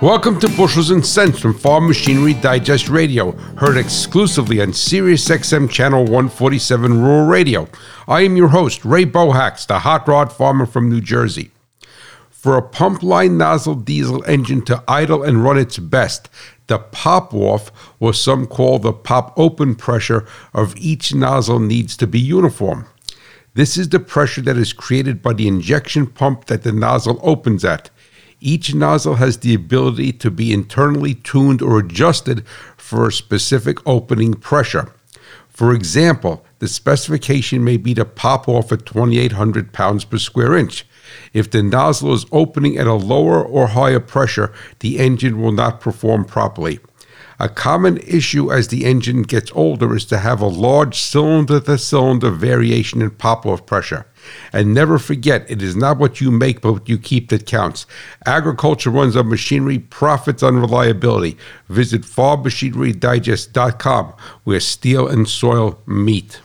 Welcome to Bushels and Cents from Farm Machinery Digest Radio, heard exclusively on Sirius XM Channel 147 Rural Radio. I am your host, Ray Bohacz, the hot rod farmer from New Jersey. For a pump line nozzle diesel engine to idle and run its best, the pop off, or some call the pop open pressure, of each nozzle needs to be uniform. This is the pressure that is created by the injection pump that the nozzle opens at. Each nozzle has the ability to be internally tuned or adjusted for a specific opening pressure. For example, the specification may be to pop off at 2,800 pounds per square inch. If the nozzle is opening at a lower or higher pressure, the engine will not perform properly. A common issue as the engine gets older is to have a large cylinder to cylinder variation in pop off pressure. And never forget, it is not what you make, but what you keep that counts. Agriculture runs on machinery, profits on reliability. Visit farmmachinerydigest.com, where steel and soil meet.